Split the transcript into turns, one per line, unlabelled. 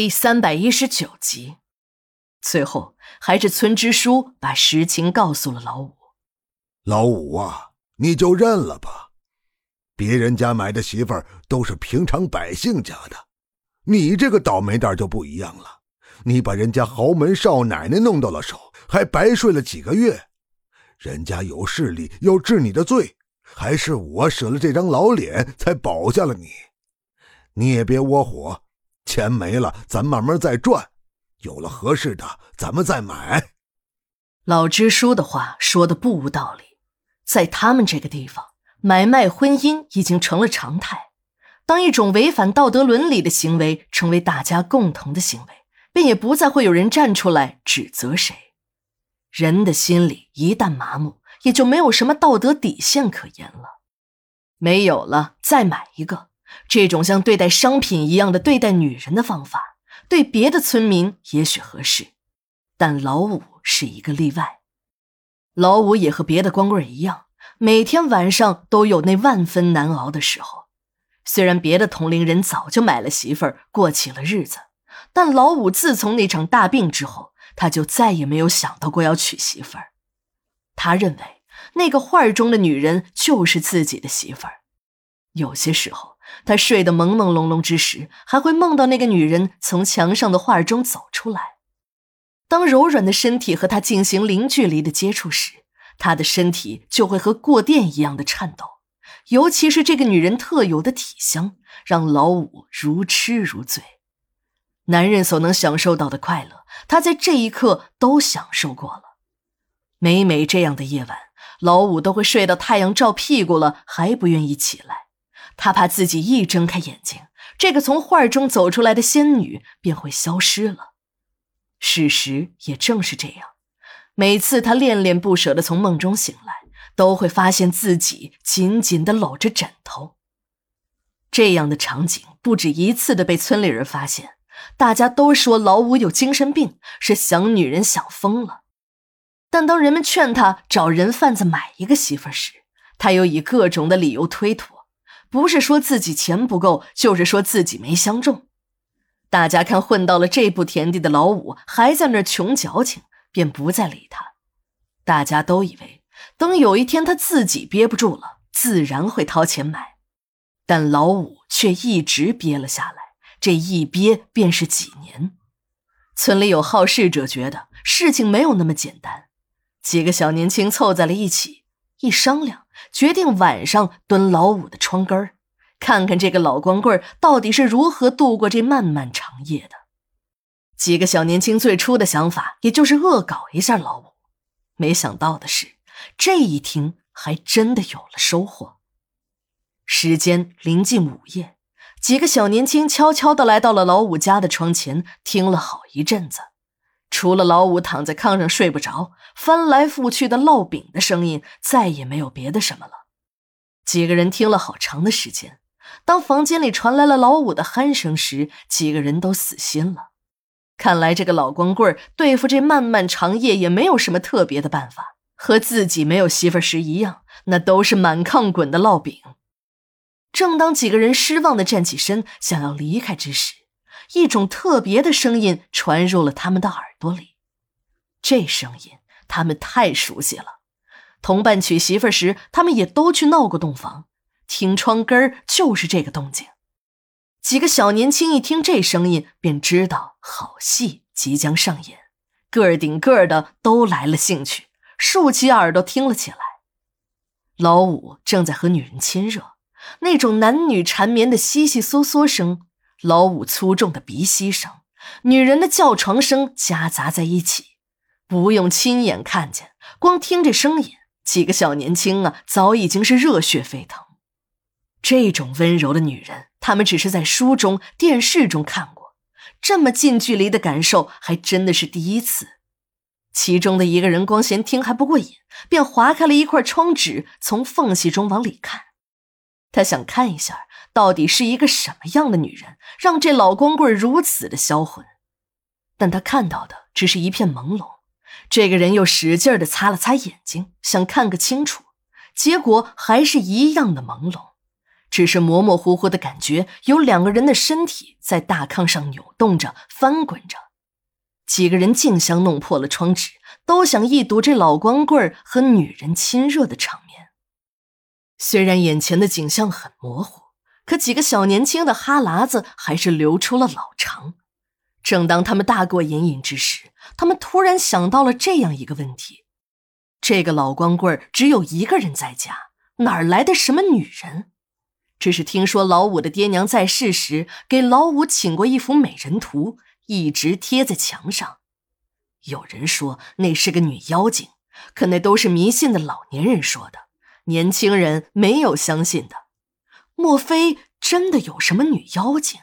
第三百一十九集，最后还是村支书把实情告诉了老五。
老五啊，你就认了吧，别人家买的媳妇儿都是平常百姓家的，你这个倒霉蛋就不一样了。你把人家豪门少奶奶弄到了手，还白睡了几个月，人家有势力要治你的罪，还是我舍了这张老脸才保下了你。你也别窝火。钱没了，咱慢慢再赚；有了合适的，咱们再买。
老支书的话说的不无道理，在他们这个地方，买卖婚姻已经成了常态。当一种违反道德伦理的行为成为大家共同的行为，便也不再会有人站出来指责谁。人的心里一旦麻木，也就没有什么道德底线可言了。没有了，再买一个。这种像对待商品一样的对待女人的方法，对别的村民也许合适，但老五是一个例外。老五也和别的光棍一样，每天晚上都有那万分难熬的时候。虽然别的同龄人早就买了媳妇儿，过起了日子，但老五自从那场大病之后，他就再也没有想到过要娶媳妇儿。他认为那个画中的女人就是自己的媳妇儿。有些时候。他睡得朦朦胧胧之时，还会梦到那个女人从墙上的画中走出来。当柔软的身体和他进行零距离的接触时，他的身体就会和过电一样的颤抖。尤其是这个女人特有的体香，让老五如痴如醉。男人所能享受到的快乐，他在这一刻都享受过了。每每这样的夜晚，老五都会睡到太阳照屁股了，还不愿意起来。他怕自己一睁开眼睛，这个从画中走出来的仙女便会消失了。事实也正是这样，每次他恋恋不舍地从梦中醒来，都会发现自己紧紧地搂着枕头。这样的场景不止一次地被村里人发现，大家都说老五有精神病，是想女人想疯了。但当人们劝他找人贩子买一个媳妇时，他又以各种的理由推脱。不是说自己钱不够，就是说自己没相中。大家看混到了这步田地的老五还在那穷矫情，便不再理他。大家都以为等有一天他自己憋不住了，自然会掏钱买。但老五却一直憋了下来，这一憋便是几年。村里有好事者觉得事情没有那么简单，几个小年轻凑在了一起，一商量。决定晚上蹲老五的窗根儿，看看这个老光棍到底是如何度过这漫漫长夜的。几个小年轻最初的想法，也就是恶搞一下老五。没想到的是，这一听还真的有了收获。时间临近午夜，几个小年轻悄悄地来到了老五家的窗前，听了好一阵子。除了老五躺在炕上睡不着，翻来覆去的烙饼的声音，再也没有别的什么了。几个人听了好长的时间，当房间里传来了老五的鼾声时，几个人都死心了。看来这个老光棍对付这漫漫长夜也没有什么特别的办法，和自己没有媳妇时一样，那都是满炕滚的烙饼。正当几个人失望的站起身想要离开之时，一种特别的声音传入了他们的耳朵里，这声音他们太熟悉了。同伴娶媳妇时，他们也都去闹过洞房，听窗根就是这个动静。几个小年轻一听这声音，便知道好戏即将上演，个儿顶个儿的都来了兴趣，竖起耳朵听了起来。老五正在和女人亲热，那种男女缠绵的悉悉嗦嗦声。老五粗重的鼻息声，女人的叫床声夹杂在一起，不用亲眼看见，光听这声音，几个小年轻啊，早已经是热血沸腾。这种温柔的女人，他们只是在书中、电视中看过，这么近距离的感受，还真的是第一次。其中的一个人光嫌听还不过瘾，便划开了一块窗纸，从缝隙中往里看，他想看一下。到底是一个什么样的女人，让这老光棍如此的销魂？但他看到的只是一片朦胧。这个人又使劲的擦了擦眼睛，想看个清楚，结果还是一样的朦胧。只是模模糊糊的感觉有两个人的身体在大炕上扭动着、翻滚着。几个人竞相弄破了窗纸，都想一睹这老光棍和女人亲热的场面。虽然眼前的景象很模糊，可几个小年轻的哈喇子还是流出了老长。正当他们大过眼瘾之时，他们突然想到了这样一个问题：这个老光棍只有一个人在家，哪儿来的什么女人？只是听说老五的爹娘在世时给老五请过一幅美人图，一直贴在墙上。有人说那是个女妖精，可那都是迷信的老年人说的。年轻人没有相信的，莫非真的有什么女妖精？